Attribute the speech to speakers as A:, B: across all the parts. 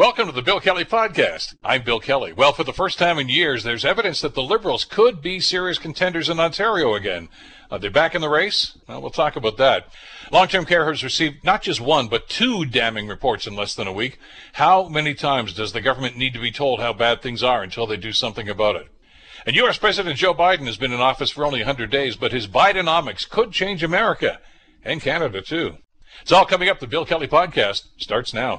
A: Welcome to the Bill Kelly Podcast. I'm Bill Kelly. Well, for the first time in years, there's evidence that the Liberals could be serious contenders in Ontario again. Uh, are they back in the race? Well, we'll talk about that. Long term care has received not just one, but two damning reports in less than a week. How many times does the government need to be told how bad things are until they do something about it? And U.S. President Joe Biden has been in office for only 100 days, but his Bidenomics could change America and Canada, too. It's all coming up. The Bill Kelly Podcast starts now.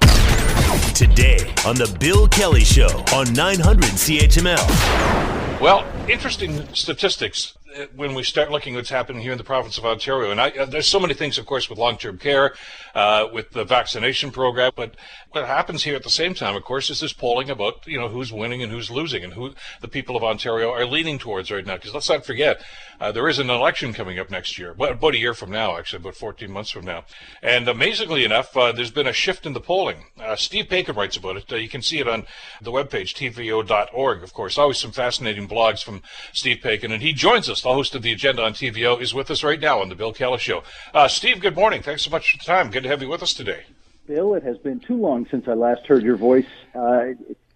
B: Today on The Bill Kelly Show on 900 CHML.
A: Well, interesting statistics when we start looking at what's happening here in the province of Ontario. And I, uh, there's so many things, of course, with long-term care, uh, with the vaccination program. But what happens here at the same time, of course, is this polling about you know who's winning and who's losing, and who the people of Ontario are leaning towards right now. Because let's not forget, uh, there is an election coming up next year, well, about a year from now, actually, about 14 months from now. And amazingly enough, uh, there's been a shift in the polling. Uh, Steve Paikin writes about it. you can see it on the webpage tvo.org. Of course, always some fascinating blogs from Steve Paikin, and he joins us. The host of the agenda on TVO is with us right now on the Bill Kelly Show. Steve, good morning. Thanks so much for the time. Good to have you with us today.
C: Bill, it has been too long since I last heard your voice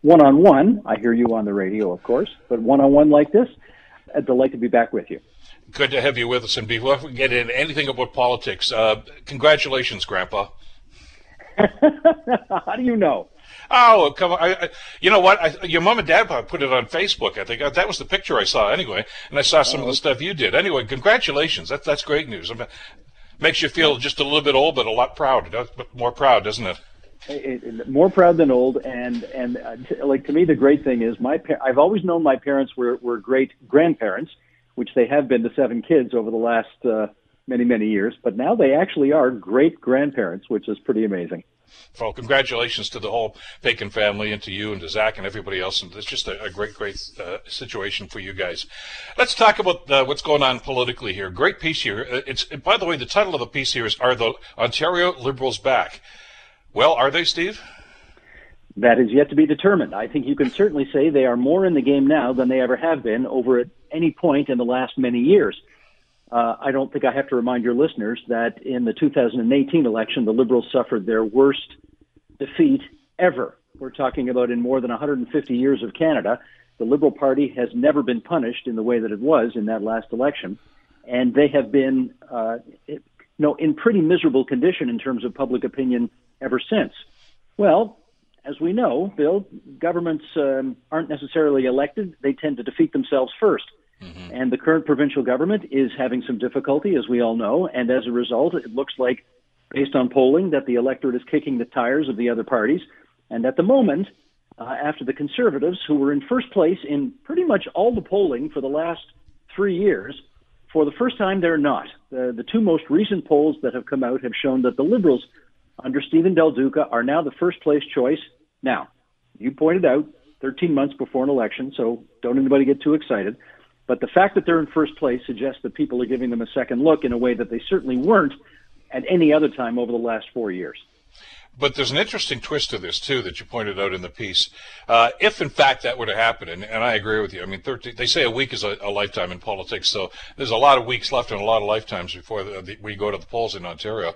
C: one on one. I hear you on the radio, of course, but one on one like this, a delight to be back with you.
A: Good to have you with us. And before we get into anything about politics, uh, congratulations, Grandpa.
C: How do you know?
A: Oh, come on. I, I, you know what? I, your mom and dad probably put it on Facebook. I think uh, that was the picture I saw anyway. And I saw some of the oh. stuff you did. Anyway, congratulations. That's, that's great news. I mean, makes you feel just a little bit old, but a lot proud, more proud, doesn't it?
C: It, it, more proud than old, and and uh, t- like to me, the great thing is my pa- I've always known my parents were were great grandparents, which they have been to seven kids over the last uh, many many years. But now they actually are great grandparents, which is pretty amazing.
A: Well, congratulations to the whole Paikin family and to you and to Zach and everybody else. And it's just a, a great, great uh, situation for you guys. Let's talk about uh, what's going on politically here. Great piece here. Uh, it's by the way, the title of the piece here is "Are the Ontario Liberals Back?" Well, are they, Steve?
C: That is yet to be determined. I think you can certainly say they are more in the game now than they ever have been over at any point in the last many years. Uh, I don't think I have to remind your listeners that in the 2018 election, the Liberals suffered their worst defeat ever. We're talking about in more than 150 years of Canada. The Liberal Party has never been punished in the way that it was in that last election, and they have been, uh, you know, in pretty miserable condition in terms of public opinion ever since. Well, as we know, Bill, governments um, aren't necessarily elected; they tend to defeat themselves first. Mm-hmm. And the current provincial government is having some difficulty, as we all know. And as a result, it looks like, based on polling, that the electorate is kicking the tires of the other parties. And at the moment, uh, after the Conservatives, who were in first place in pretty much all the polling for the last three years, for the first time, they're not. The, the two most recent polls that have come out have shown that the Liberals, under Stephen Del Duca, are now the first place choice. Now, you pointed out 13 months before an election, so don't anybody get too excited. But the fact that they're in first place suggests that people are giving them a second look in a way that they certainly weren't at any other time over the last four years.
A: But there's an interesting twist to this too that you pointed out in the piece. Uh, if in fact that were to happen, and, and I agree with you. I mean, 13, they say a week is a, a, lifetime in politics, so there's a lot of weeks left and a lot of lifetimes before the, the, we go to the polls in Ontario.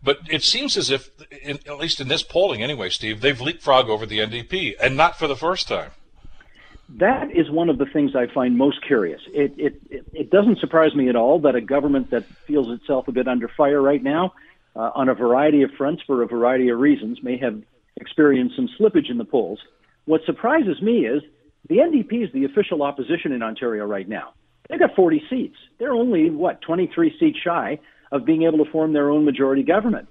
A: But it seems as if, in, at least in this polling anyway, Steve, they've leapfrogged over the NDP, and not for the first time
C: that is one of the things I find most curious. It, it, it, doesn't surprise me at all that a government that feels itself a bit under fire right now, uh, on a variety of fronts for a variety of reasons, may have experienced some slippage in the polls. What surprises me is the NDP is the official opposition in Ontario right now. They've got 40 seats. They're only, what, 23 seats shy of being able to form their own majority government.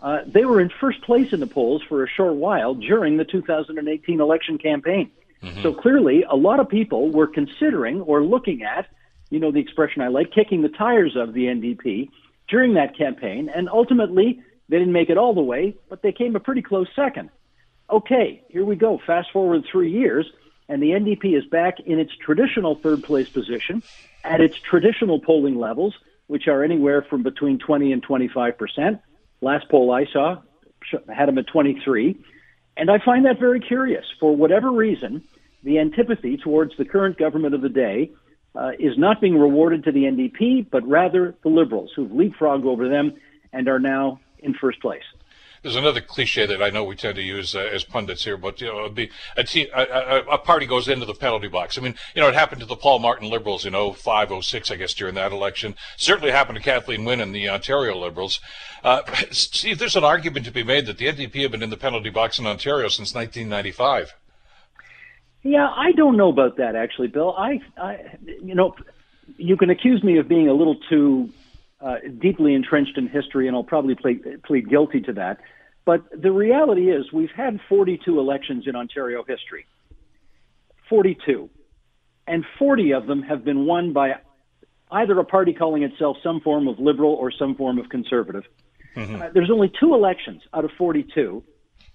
C: Uh, they were in first place in the polls for a short while during the 2018 election campaign. Mm-hmm. So clearly, a lot of people were considering or looking at, you know, the expression I like, kicking the tires of the NDP during that campaign, and ultimately they didn't make it all the way, but they came a pretty close second. Okay, here we go. Fast forward three years, and the NDP is back in its traditional third place position at its traditional polling levels, which are anywhere from between 20 and 25 percent. Last poll I saw had them at 23. And I find that very curious. For whatever reason, the antipathy towards the current government of the day uh, is not being rewarded to the NDP, but rather the Liberals, who've leapfrogged over them and are now in first place.
A: There's another cliche that I know we tend to use uh, as pundits here, but you know, be a, a, a, party goes into the penalty box. I mean, you know, it happened to the Paul Martin Liberals in 05, 06, I guess, during that election. Certainly happened to Kathleen Wynne and the Ontario Liberals. Uh, Steve, there's an argument to be made that the NDP have been in the penalty box in Ontario since 1995.
C: Yeah, I don't know about that actually, Bill. I, I you know, you can accuse me of being a little too uh, deeply entrenched in history, and I'll probably plead, plead guilty to that. But the reality is, we've had 42 elections in Ontario history. 42. And 40 of them have been won by either a party calling itself some form of liberal or some form of conservative. Mm-hmm. Uh, there's only two elections out of 42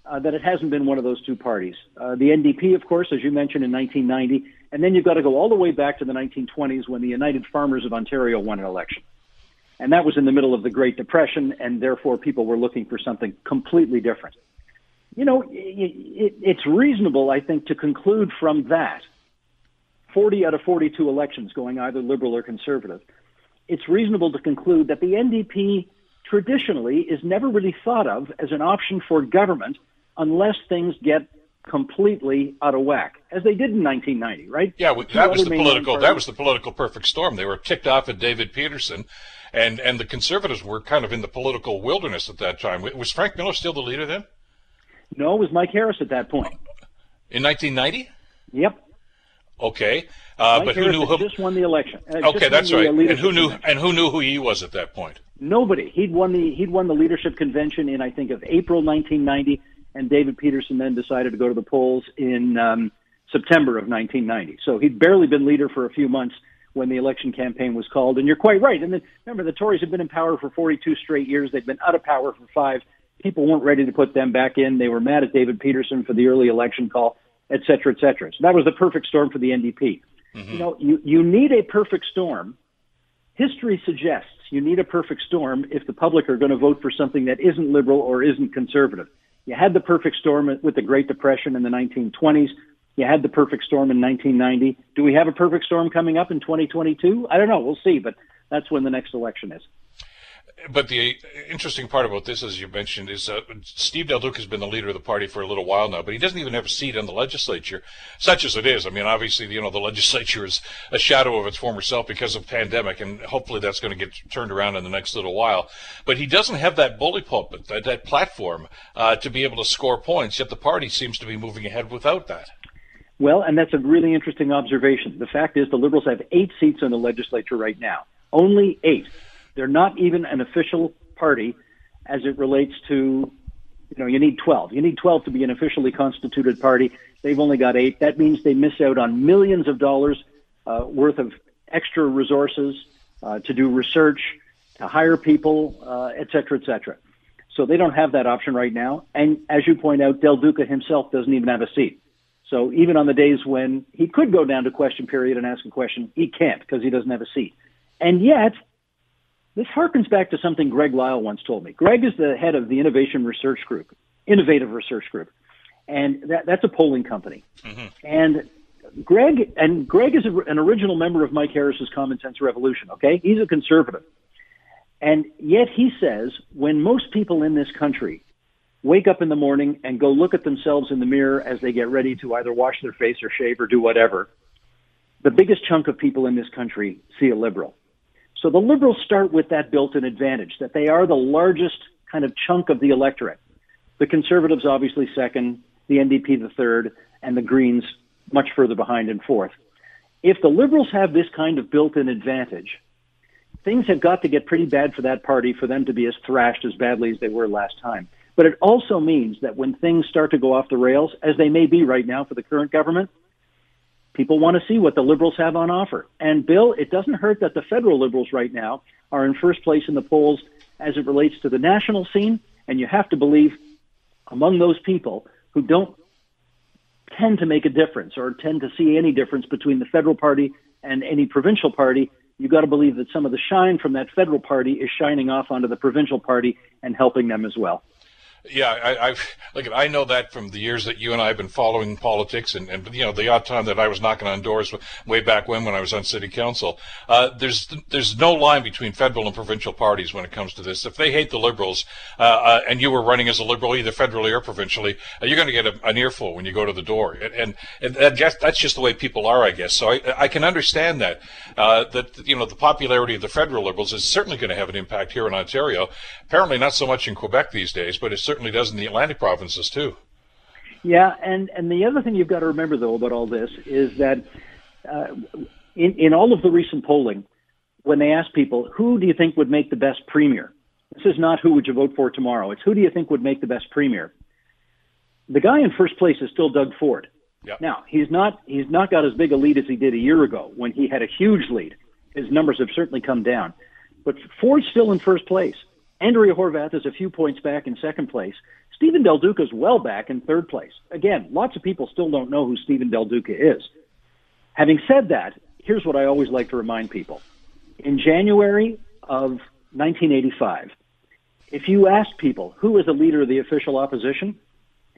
C: uh, that it hasn't been one of those two parties. Uh, the NDP, of course, as you mentioned, in 1990, and then you've got to go all the way back to the 1920s when the United Farmers of Ontario won an election. And that was in the middle of the Great Depression, and therefore people were looking for something completely different. You know, it, it, it's reasonable, I think, to conclude from that 40 out of 42 elections going either liberal or conservative, it's reasonable to conclude that the NDP traditionally is never really thought of as an option for government unless things get completely out of whack, as they did in 1990, right?
A: Yeah, that was the political that was the political perfect storm. They were ticked off at David Peterson, and and the conservatives were kind of in the political wilderness at that time. Was Frank Miller still the leader then?
C: No, it was Mike Harris at that point.
A: In 1990.
C: Yep.
A: Okay,
C: uh, but Harris who knew who just won the election?
A: Uh, okay, that's right. And who knew and who knew who he was at that point?
C: Nobody. He'd won the he'd won the leadership convention in I think of April 1990, and David Peterson then decided to go to the polls in um, September of 1990. So he'd barely been leader for a few months when the election campaign was called. And you're quite right. And then, remember, the Tories have been in power for 42 straight years. They've been out of power for five. People weren't ready to put them back in. They were mad at David Peterson for the early election call, et cetera, et cetera. So that was the perfect storm for the NDP. Mm-hmm. You know, you, you need a perfect storm. History suggests you need a perfect storm if the public are going to vote for something that isn't liberal or isn't conservative. You had the perfect storm with the Great Depression in the 1920s. You had the perfect storm in 1990. Do we have a perfect storm coming up in 2022? I don't know. We'll see, but that's when the next election is
A: but the interesting part about this, as you mentioned, is uh, Steve Del Duca has been the leader of the party for a little while now, but he doesn't even have a seat in the legislature, such as it is. I mean, obviously, you know, the legislature is a shadow of its former self because of pandemic, and hopefully that's going to get turned around in the next little while. But he doesn't have that bully pulpit, that, that platform, uh, to be able to score points. Yet the party seems to be moving ahead without that.
C: Well, and that's a really interesting observation. The fact is, the Liberals have eight seats in the legislature right now. Only eight. They're not even an official party as it relates to, you know, you need 12. You need 12 to be an officially constituted party. They've only got eight. That means they miss out on millions of dollars uh, worth of extra resources uh, to do research, to hire people, uh, et cetera, et cetera. So they don't have that option right now. And as you point out, Del Duca himself doesn't even have a seat. So even on the days when he could go down to question period and ask a question, he can't because he doesn't have a seat. And yet, this harkens back to something Greg Lyle once told me. Greg is the head of the Innovation Research Group, Innovative Research Group, and that, that's a polling company. Mm-hmm. And Greg and Greg is a, an original member of Mike Harris's Common Sense Revolution. Okay, he's a conservative, and yet he says when most people in this country wake up in the morning and go look at themselves in the mirror as they get ready to either wash their face or shave or do whatever, the biggest chunk of people in this country see a liberal. So the Liberals start with that built-in advantage that they are the largest kind of chunk of the electorate. The Conservatives obviously second, the NDP the third, and the Greens much further behind in fourth. If the Liberals have this kind of built-in advantage, things have got to get pretty bad for that party for them to be as thrashed as badly as they were last time. But it also means that when things start to go off the rails, as they may be right now for the current government, People want to see what the liberals have on offer. And Bill, it doesn't hurt that the federal liberals right now are in first place in the polls as it relates to the national scene. And you have to believe among those people who don't tend to make a difference or tend to see any difference between the federal party and any provincial party, you've got to believe that some of the shine from that federal party is shining off onto the provincial party and helping them as well
A: Yeah, I, I've look. I know that from the years that you and I have been following politics, and, and you know the odd time that I was knocking on doors way back when when I was on city council. Uh, there's there's no line between federal and provincial parties when it comes to this. If they hate the Liberals, uh, uh, and you were running as a Liberal either federally or provincially, uh, you're going to get a, an earful when you go to the door, and and, and that, that's just the way people are, I guess. So I I can understand that uh, that you know the popularity of the federal Liberals is certainly going to have an impact here in Ontario. Apparently not so much in Quebec these days, but it's certainly certainly does in the Atlantic provinces too.
C: Yeah, and and the other thing you've got to remember though about all this is that uh, in in all of the recent polling, when they ask people who do you think would make the best premier, this is not who would you vote for tomorrow. It's who do you think would make the best premier. The guy in first place is still Doug Ford.
A: Yep.
C: Now he's not he's not got as big a lead as he did a year ago when he had a huge lead. His numbers have certainly come down, but Ford's still in first place. Andrea Horwath is a few points back in second place. Stephen Del Duca is well back in third place. Again, lots of people still don't know who Stephen Del Duca is. Having said that, here's what I always like to remind people. In January of 1985, if you asked people who was the leader of the official opposition,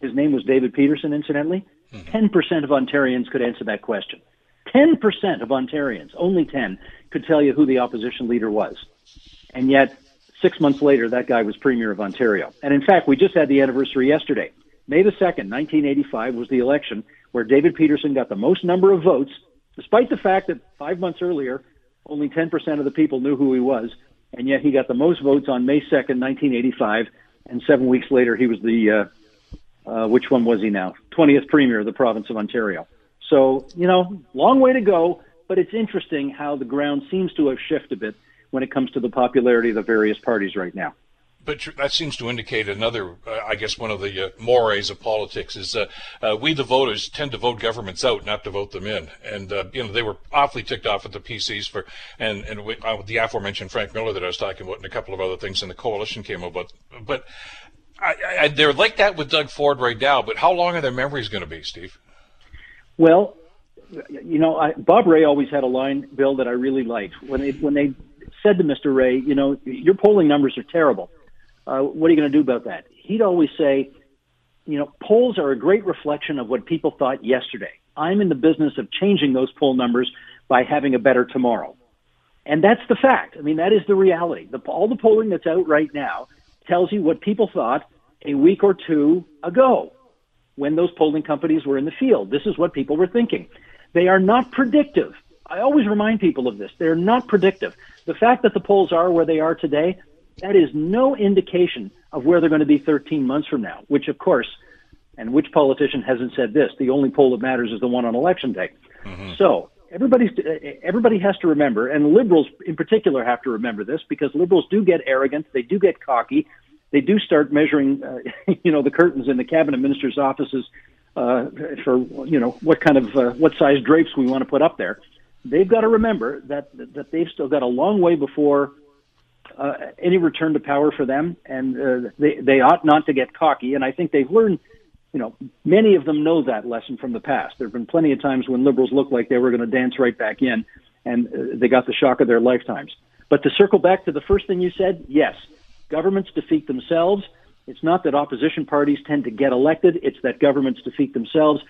C: his name was David Peterson, incidentally, mm-hmm. 10% of Ontarians could answer that question. 10% of Ontarians, only 10, could tell you who the opposition leader was. And yet, Six months later, that guy was Premier of Ontario. And in fact, we just had the anniversary yesterday. May the 2nd, 1985 was the election where David Peterson got the most number of votes, despite the fact that five months earlier, only 10% of the people knew who he was. And yet he got the most votes on May 2nd, 1985. And seven weeks later, he was the, uh, uh, which one was he now? 20th Premier of the province of Ontario. So, you know, long way to go, but it's interesting how the ground seems to have shifted a bit when it comes to the popularity of the various parties right now.
A: But that seems to indicate another, uh, I guess, one of the uh, mores of politics is uh, uh we, the voters, tend to vote governments out, not to vote them in. And uh, you know, they were awfully ticked off at the PCs for, and and we, uh, the aforementioned Frank Miller that I was talking about, and a couple of other things, and the coalition came about. But I, I, they're like that with Doug Ford right now. But how long are their memories going to be, Steve?
C: Well, you know, I, Bob Rae always had a line, Bill, that I really liked when they when they said to Mr. Rae, you know, your polling numbers are terrible. Uh, what are you going to do about that? He'd always say, you know, polls are a great reflection of what people thought yesterday. I'm in the business of changing those poll numbers by having a better tomorrow. And that's the fact. I mean, that is the reality. The, all the polling that's out right now tells you what people thought a week or two ago when those polling companies were in the field. This is what people were thinking. They are not predictive. I always remind people of this. They're not predictive. The fact that the polls are where they are today, that is no indication of where they're going to be 13 months from now, which of course, and which politician hasn't said this, the only poll that matters is the one on election day. Mm-hmm. So everybody's, everybody has to remember, and liberals in particular have to remember this because liberals do get arrogant, they do get cocky, they do start measuring, uh, you know, the curtains in the cabinet minister's offices uh, for, you know, what kind of, uh, what size drapes we want to put up there they've got to remember that that they've still got a long way before uh, any return to power for them, and uh, they they ought not to get cocky. And I think they've learned. You know, many of them know that lesson from the past. There have been plenty of times when liberals looked like they were going to dance right back in, and uh, they got the shock of their lifetimes. But to circle back to the first thing you said, yes, governments defeat themselves. It's not that opposition parties tend to get elected; it's that governments defeat themselves.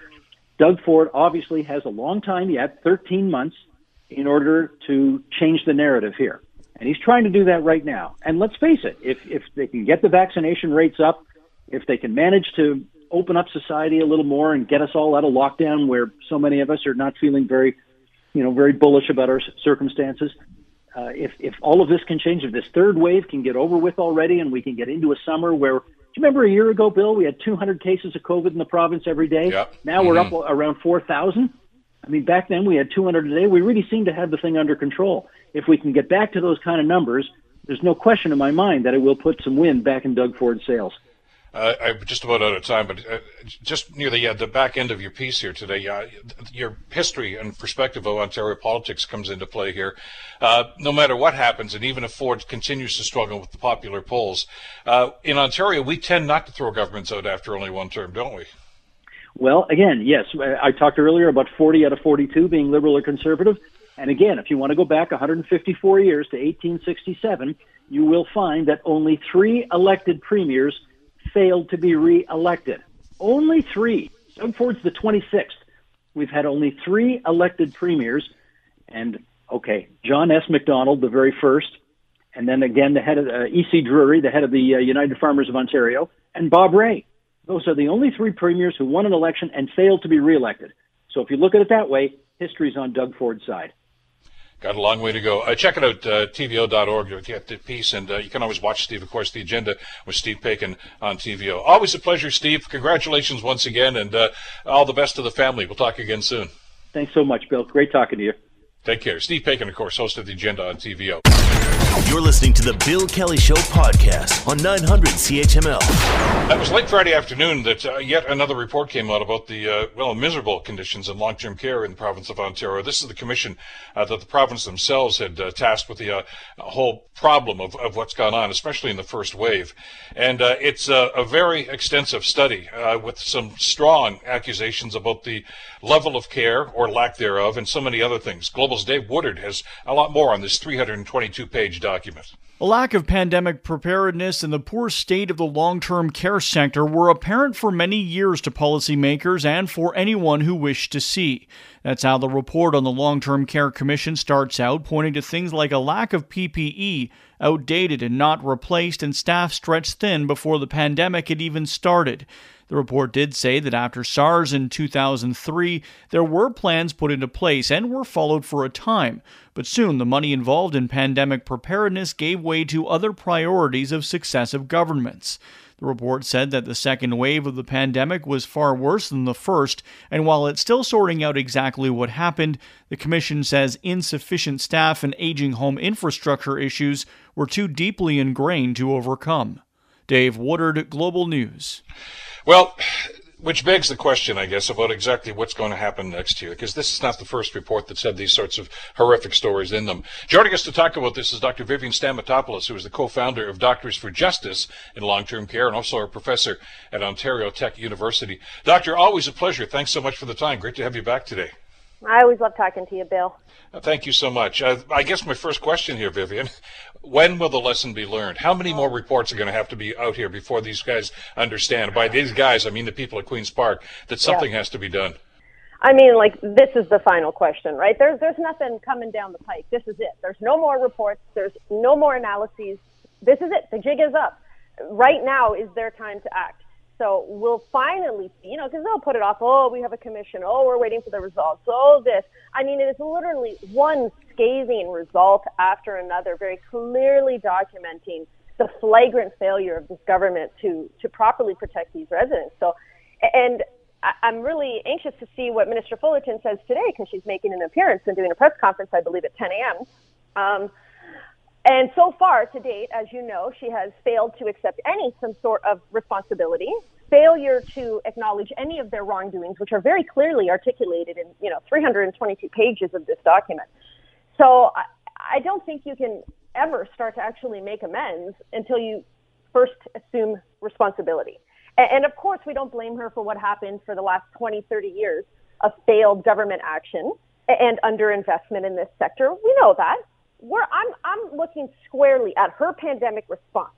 C: Doug Ford obviously has a long time yet, 13 months, in order to change the narrative here. And he's trying to do that right now. And let's face it, if, if they can get the vaccination rates up, if they can manage to open up society a little more and get us all out of lockdown where so many of us are not feeling very, you know, very bullish about our circumstances, uh, if, if all of this can change, if this third wave can get over with already and we can get into a summer where remember a year ago, Bill? We had 200 cases of COVID in the province every day.
A: Yep.
C: Now mm-hmm. we're up mm-hmm. around 4,000. I mean, back then we had 200 a day. We really seem to have the thing under control. If we can get back to those kind of numbers, there's no question in my mind that it will put some wind back in Doug Ford's sails.
A: Uh, I'm just about out of time, but uh, just near the uh, the back end of your piece here today, uh, your history and perspective of Ontario politics comes into play here. Uh, no matter what happens, and even if Ford continues to struggle with the popular polls, uh, in Ontario we tend not to throw governments out after only one term, don't we?
C: Well, again, yes. I talked earlier about 40 out of 42 being liberal or conservative. And again, if you want to go back 154 years to 1867, you will find that only three elected premiers failed to be re-elected. Only three. Doug Ford's the 26th. We've had only three elected premiers, and okay, John S. Macdonald, the very first, and then again the head of uh, E.C. Drury, the head of the uh, United Farmers of Ontario, and Bob Rae. Those are the only three premiers who won an election and failed to be reelected. So if you look at it that way, history's on Doug Ford's side.
A: Got a long way to go. Uh, check it out, uh, tvo.org to get the piece, and uh, you can always watch Steve, of course, the agenda with Steve Paikin on TVO. Always a pleasure, Steve. Congratulations once again, and uh, all the best to the family. We'll talk again soon.
C: Thanks so much, Bill. Great talking to you.
A: Take care. Steve Paikin, of course, host of the agenda on TVO.
B: You're listening to the Bill Kelly Show podcast on 900 CHML.
A: It was late Friday afternoon that uh, yet another report came out about the, uh, well, miserable conditions in long-term care in the province of Ontario. This is the commission uh, that the province themselves had uh, tasked with the uh, whole problem of, of what's gone on, especially in the first wave. And uh, it's a, very extensive study with some strong accusations about the level of care or lack thereof and so many other things. Global's Dave Woodard has a lot more on this 322 page document.
D: A lack of pandemic preparedness and the poor state of the long term care sector were apparent for many years to policymakers and for anyone who wished to see. That's how the report on the Long Term Care Commission starts out, pointing to things like a lack of PPE, outdated and not replaced, and staff stretched thin before the pandemic had even started. The report did say that after SARS in 2003, there were plans put into place and were followed for a time, but soon the money involved in pandemic preparedness gave way to other priorities of successive governments. The report said that the second wave of the pandemic was far worse than the first, and while it's still sorting out exactly what happened, the Commission says insufficient staff and aging home infrastructure issues were too deeply ingrained to overcome. Dave Woodard, Global News.
A: Well, which begs the question, I guess, about exactly what's going to happen next year, because this is not the first report that's had these sorts of horrific stories in them. Joining us to talk about this is Dr. Vivian Stamatopoulos, who is the co-founder of Doctors for Justice in Long-Term Care and also a professor at Ontario Tech University. Doctor, always a pleasure. Thanks so much for the time. Great to have you back today.
E: I always love talking to you, Bill.
A: Thank you so much. Uh, I guess my first question here, Vivian, when will the lesson be learned? How many more reports are going to have to be out here before these guys understand? By these guys, I mean the people at Queen's Park, that something yeah. has to be done.
E: I mean, like this is the final question, right? There's there's nothing coming down the pike. This is it. There's no more reports. There's no more analyses. This is it. The jig is up. Right now is their time to act. So we'll finally see, you know, because they'll put it off. Oh, we have a commission. Oh, we're waiting for the results. Oh, this. I mean, it is literally one scathing result after another, very clearly documenting the flagrant failure of this government to to properly protect these residents. So, and I'm really anxious to see what Minister Fullerton says today because she's making an appearance and doing a press conference, I believe, at 10 a.m. Um, and so far, to date, as you know, she has failed to accept any some sort of responsibility, failure to acknowledge any of their wrongdoings, which are very clearly articulated in you know 322 pages of this document. So I, I don't think you can ever start to actually make amends until you first assume responsibility. And, and of course, we don't blame her for what happened for the last 20, 30 years of failed government action and underinvestment in this sector. We know that we're, I'm, I'm looking squarely at her pandemic response,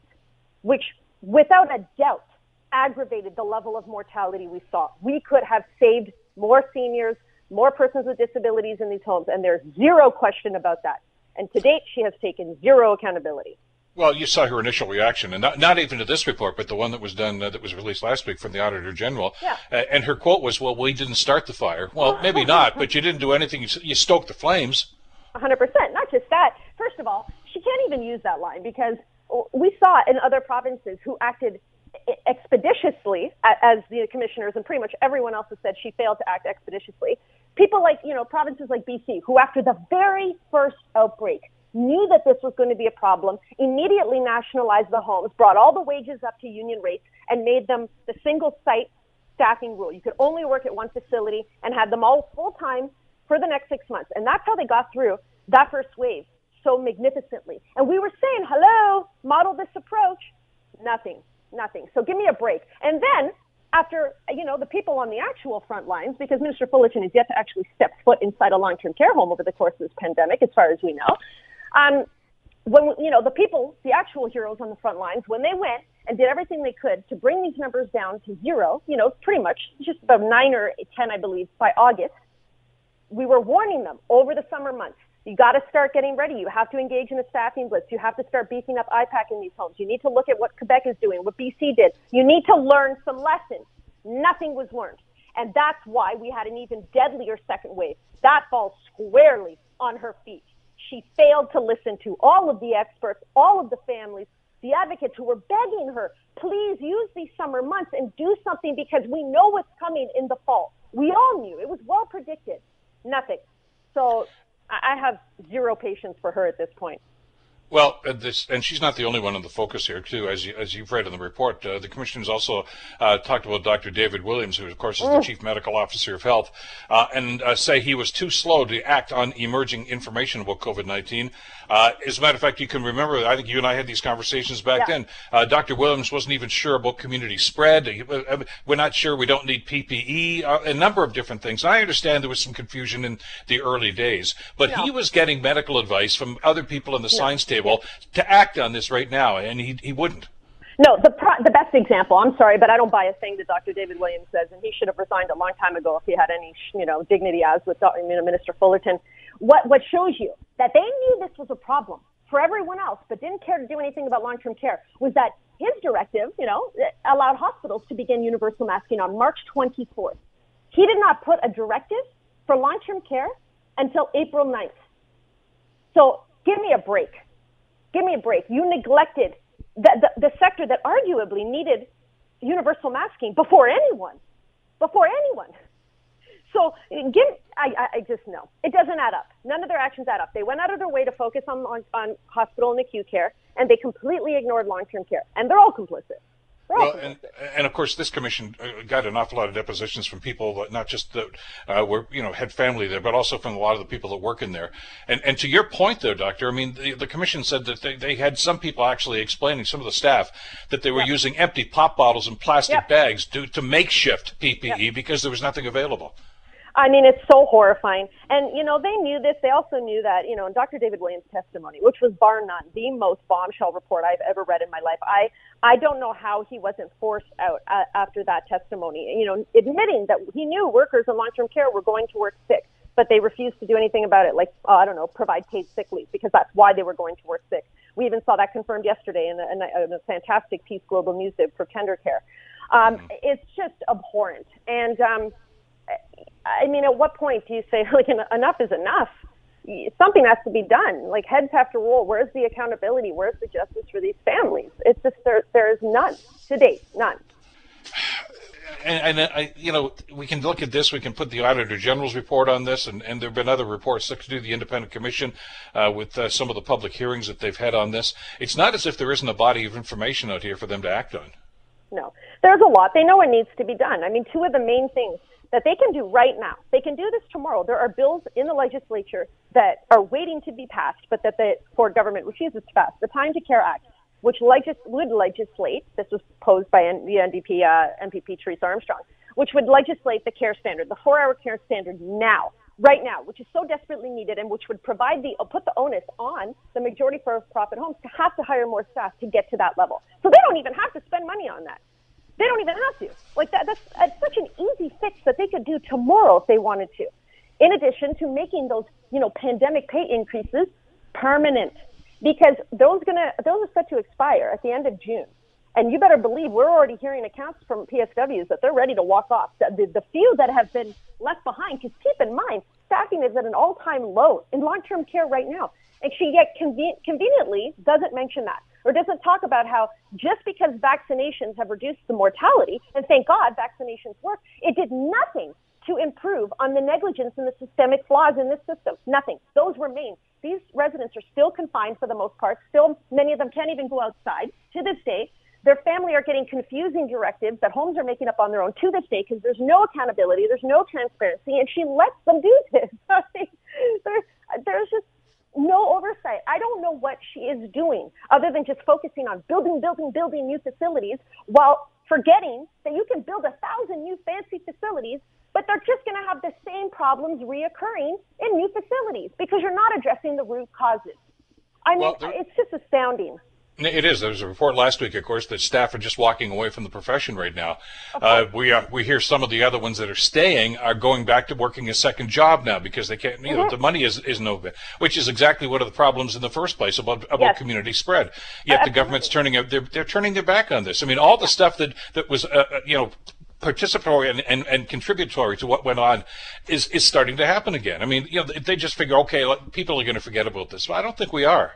E: which without a doubt aggravated the level of mortality we saw. We could have saved more seniors, more persons with disabilities in these homes, and there's zero question about that. And to date, she has taken zero accountability.
A: Well, you saw her initial reaction, and not, not even to this report, but the one that was done uh, that was released last week from the Auditor General.
E: Yeah.
A: Uh, and her quote was, "Well, we didn't start the fire. Well, maybe not, but you didn't do anything. You stoked the flames."
E: 100%. Not just that. First of all, she can't even use that line because we saw in other provinces who acted expeditiously, as the commissioners and pretty much everyone else has said, she failed to act expeditiously. People like, you know, provinces like BC, who after the very first outbreak knew that this was going to be a problem, immediately nationalized the homes, brought all the wages up to union rates, and made them the single site staffing rule. You could only work at one facility and had them all full time for the next six months. And that's how they got through that first wave so magnificently. And we were saying, hello, model this approach. Nothing, nothing. So give me a break. And then after, you know, the people on the actual front lines, because Minister Fullerton has yet to actually step foot inside a long-term care home over the course of this pandemic, as far as we know. Um, when, you know, the people, the actual heroes on the front lines, when they went and did everything they could to bring these numbers down to zero, you know, pretty much just about nine or 10, I believe, by August. We were warning them over the summer months. You got to start getting ready. You have to engage in a staffing blitz. You have to start beefing up IPAC in these homes. You need to look at what Quebec is doing, what BC did. You need to learn some lessons. Nothing was learned. And that's why we had an even deadlier second wave. That falls squarely on her feet. She failed to listen to all of the experts, all of the families, the advocates who were begging her, please use these summer months and do something because we know what's coming in the fall. We all knew. It was well predicted. Nothing. So I have zero patience for her at this point.
A: Well, and, this, and she's not the only one in the focus here, too. As, you, as you've read in the report, uh, the commission has also uh, talked about Dr. David Williams, who, of course, is the mm. chief medical officer of health, uh, and uh, say he was too slow to act on emerging information about COVID-19. Uh, as a matter of fact, you can remember, I think you and I had these conversations back yeah. then. Uh, Dr. Williams wasn't even sure about community spread. We're not sure we don't need PPE, a number of different things. And I understand there was some confusion in the early days, but he was getting medical advice from other people in the science table table to act on this right now, and he, he wouldn't.
E: No, the pro- the best example. I'm sorry, but I don't buy a thing that Dr. David Williams says, and he should have resigned a long time ago if he had any, you know, dignity as with. Minister Fullerton. What what shows you that they knew this was a problem for everyone else, but didn't care to do anything about long-term care was that his directive, you know, allowed hospitals to begin universal masking on March 24th. He did not put a directive for long-term care until April 9th. So give me a break. Give me a break. You neglected the, the, the sector that arguably needed universal masking before anyone. Before anyone. So give, I, I just know it doesn't add up. None of their actions add up. They went out of their way to focus on, on, on hospital and acute care, and they completely ignored long-term care, and they're all complicit.
A: Well, and, and of course, this commission uh, got an awful lot of depositions from people, that not just that uh, were you know had family there, but also from a lot of the people that work in there. And and to your point, though, doctor, I mean, the, the commission said that they, they had some people actually explaining, some of the staff, that they were using empty pop bottles and plastic bags to to makeshift PPE because there was nothing available.
E: I mean, it's so horrifying. And, you know, they knew this. They also knew that, you know, in Dr. David Williams' testimony, which was bar none, the most bombshell report I've ever read in my life. I, I don't know how he wasn't forced out uh, after that testimony, you know, admitting that he knew workers in long-term care were going to work sick, but they refused to do anything about it, like, uh, I don't know, provide paid sick leave, because that's why they were going to work sick. We even saw that confirmed yesterday in a, in a, fantastic piece, Global News did for Tendercare. Um, mm-hmm. It's just abhorrent. And, um, I mean, at what point do you say like enough is enough? Something has to be done. Like heads have to roll. Where's the accountability? Where's the justice for these families? It's just there. There is none to date. None.
A: And, and I, you know, we can look at this. We can put the Auditor General's report on this, and, and there have been other reports that do the independent commission uh, with uh, some of the public hearings that they've had on this. It's not as if there isn't a body of information out here for them to act on.
E: No, there's a lot. They know what needs to be done. I mean, two of the main things that they can do right now. They can do this tomorrow. There are bills in the legislature that are waiting to be passed, but that the Ford government refuses to pass. The Time to Care Act, which legis- would legislate, this was posed by N- the NDP uh, MPP Armstrong, which would legislate the care standard, the four-hour care standard now, right now, which is so desperately needed, and which would provide the uh, put the onus on the majority for profit homes to have to hire more staff to get to that level. So they don't even have to spend money on that. They don't even have to. Like that, that's, that's such an easy fix that they could do tomorrow if they wanted to. In addition to making those, you know, pandemic pay increases permanent, because those gonna those are set to expire at the end of June. And you better believe we're already hearing accounts from PSWs that they're ready to walk off. The, the, the few that have been left behind, because keep in mind, staffing is at an all-time low in long-term care right now. And she yet conven- conveniently doesn't mention that or doesn't talk about how just because vaccinations have reduced the mortality, and thank God vaccinations work, it did nothing to improve on the negligence and the systemic flaws in this system. Nothing. Those remain. These residents are still confined for the most part. Still, many of them can't even go outside to this day. Their family are getting confusing directives that homes are making up on their own to this day because there's no accountability, there's no transparency, and she lets them do this. there's, there's just no oversight. I don't know what she is doing other than just focusing on building, building, building new facilities while forgetting that you can build a thousand new fancy facilities, but they're just going to have the same problems reoccurring in new facilities because you're not addressing the root causes. I mean, well, it's just astounding.
A: It is. There was a report last week, of course, that staff are just walking away from the profession right now. Uh, we uh, we hear some of the other ones that are staying are going back to working a second job now because they can't. You know,
E: Mm-hmm.
A: the money is is no, good. which is exactly one of the problems in the first place about about
E: Yes.
A: community spread. Yet the government's turning they're they're turning their back on this. I mean, all the stuff that that was uh, uh, you know participatory and, and, and contributory to what went on is is starting to happen again. I mean, you know, they- they just figure, okay, people are going to forget about this. Well, I don't think we are.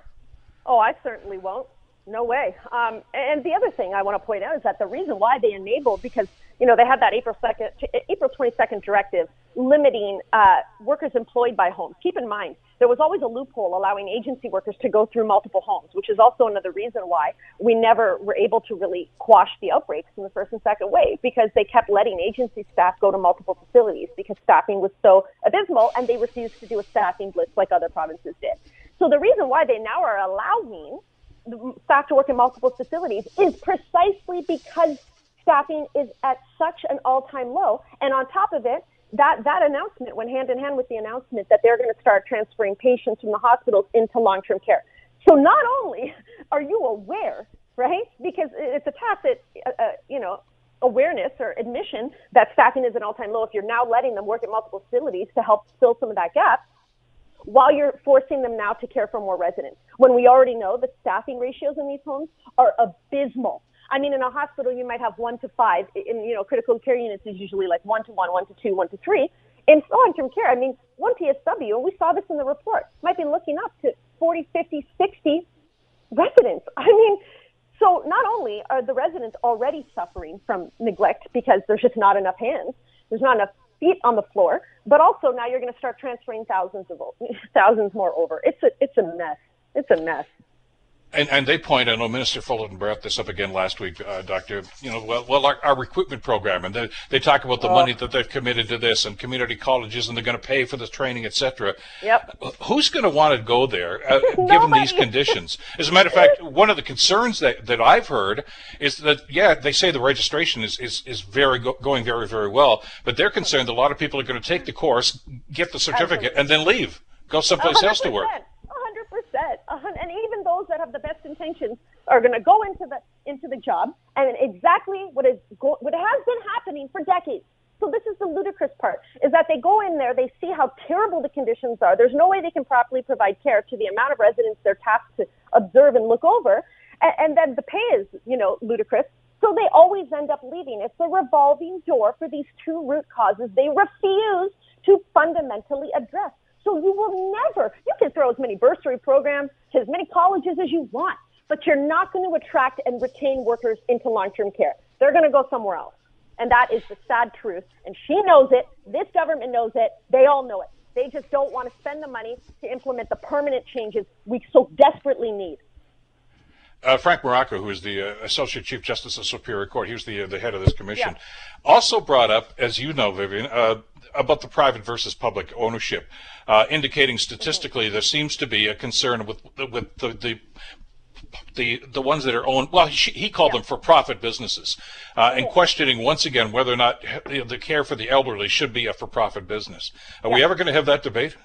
E: Oh, I certainly won't. No way. Um, and the other thing I want to point out is that the reason why they enabled, because you know they had that April second, April twenty second directive limiting uh, workers employed by homes. Keep in mind there was always a loophole allowing agency workers to go through multiple homes, which is also another reason why we never were able to really quash the outbreaks in the first and second wave because they kept letting agency staff go to multiple facilities because staffing was so abysmal and they refused to do a staffing blitz like other provinces did. So the reason why they now are allowing staff to work in multiple facilities is precisely because staffing is at such an all-time low. And on top of it, that, that announcement went hand in hand with the announcement that they're going to start transferring patients from the hospitals into long-term care. So not only are you aware, right? Because it's a tacit, uh, uh, you know, awareness or admission that staffing is an all-time low. If you're now letting them work at multiple facilities to help fill some of that gap, while you're forcing them now to care for more residents, when we already know the staffing ratios in these homes are abysmal. I mean, in a hospital, you might have one to five. In you know, critical care units is usually like one to one, one to two, one to three. In long-term care, I mean, one PSW, and we saw this in the report, might be looking up to 40, 50, 60 residents. I mean, so not only are the residents already suffering from neglect because there's just not enough hands, there's not enough feet on the floor, but also now you're going to start transferring thousands of thousands more over. It's a it's a mess. It's a mess.
A: And, and they point, I know Minister Fullerton brought this up again last week, uh, Doctor, you know, well, well our, our recruitment program, and they, they talk about the money that they've committed to this and community colleges, and they're going to pay for the training, et cetera.
E: Yep.
A: Who's going to want to go there, uh, given these conditions? As a matter of fact, one of the concerns that, that I've heard is that, yeah, they say the registration is, is, is very go, going very, very well, but they're concerned that a lot of people are going to take the course, get the certificate, and then leave, go someplace else to work.
E: A hundred percent. A hun- And even those that have the best intentions are going to go into the into the job, and exactly what is go- what has been happening for decades. So this is the ludicrous part: is that they go in there, they see how terrible the conditions are. There's no way they can properly provide care to the amount of residents they're tasked to observe and look over, and, and then the pay is, you know, ludicrous. So they always end up leaving. It's a revolving door for these two root causes they refuse to fundamentally address. So you will never, you can throw as many bursary programs to as many colleges as you want, but you're not going to attract and retain workers into long-term care. They're going to go somewhere else. And that is the sad truth. And she knows it. This government knows it. They all know it. They just don't want to spend the money to implement the permanent changes we so desperately need.
A: Uh, Frank Marrocco, who is the uh, Associate Chief Justice of Superior Court, he was the uh, the head of this commission, also brought up, as you know, Vivian, uh, about the private versus public ownership, uh, indicating statistically there seems to be a concern with with the. the the, the ones that are owned, well, he, he called them for profit businesses, uh, and questioning once again whether or not the, the care for the elderly should be a for profit business. Are we ever going to have that debate?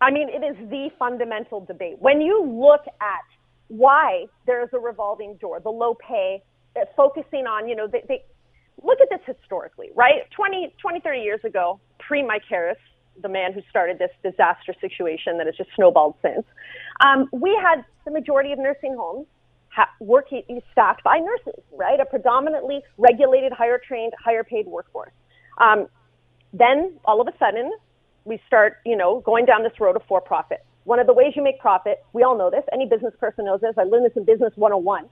E: I mean, it is the fundamental debate. When you look at why there's a revolving door, the low pay, uh, focusing on, you know, they, they look at this historically, right? 20, 20, 30 years ago, pre Mike Harris, the man who started this disaster situation that has just snowballed since, um, we had the majority of nursing homes ha- working staffed by nurses, right? A predominantly regulated, higher trained, higher paid workforce. Um, then all of a sudden, we start, you know, going down this road of for profit. One of the ways you make profit, we all know this, any business person knows this. I learned this in Business 101.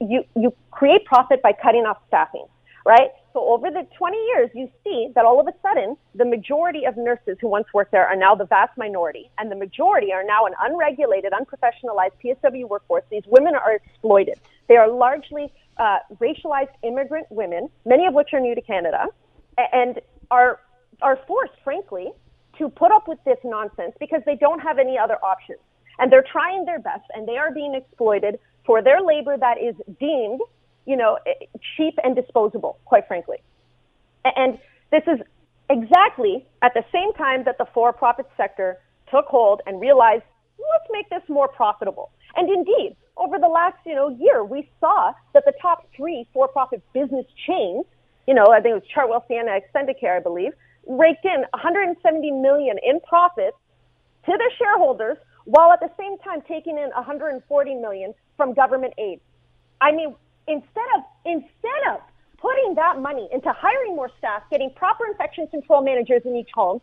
E: You, you create profit by cutting off staffing, right? So over the 20 years, you see that all of a sudden, the majority of nurses who once worked there are now the vast minority, and the majority are now an unregulated, unprofessionalized PSW workforce. These women are exploited. They are largely uh, racialized immigrant women, many of which are new to Canada, and are are forced, frankly, to put up with this nonsense because they don't have any other options. And they're trying their best and they are being exploited for their labor that is deemed, you know, eh, cheap and disposable, quite frankly. And this is exactly at the same time that the for-profit sector took hold and realized, let's make this more profitable. And indeed, over the last, you know, year, we saw that the top three for-profit business chains, you know, I think it was Chartwell, Sienna, Extendicare, I believe, raked in 170 million in profits to their shareholders while at the same time taking in 140 million from government aid. I mean, instead of instead of putting that money into hiring more staff, getting proper infection control managers in each home,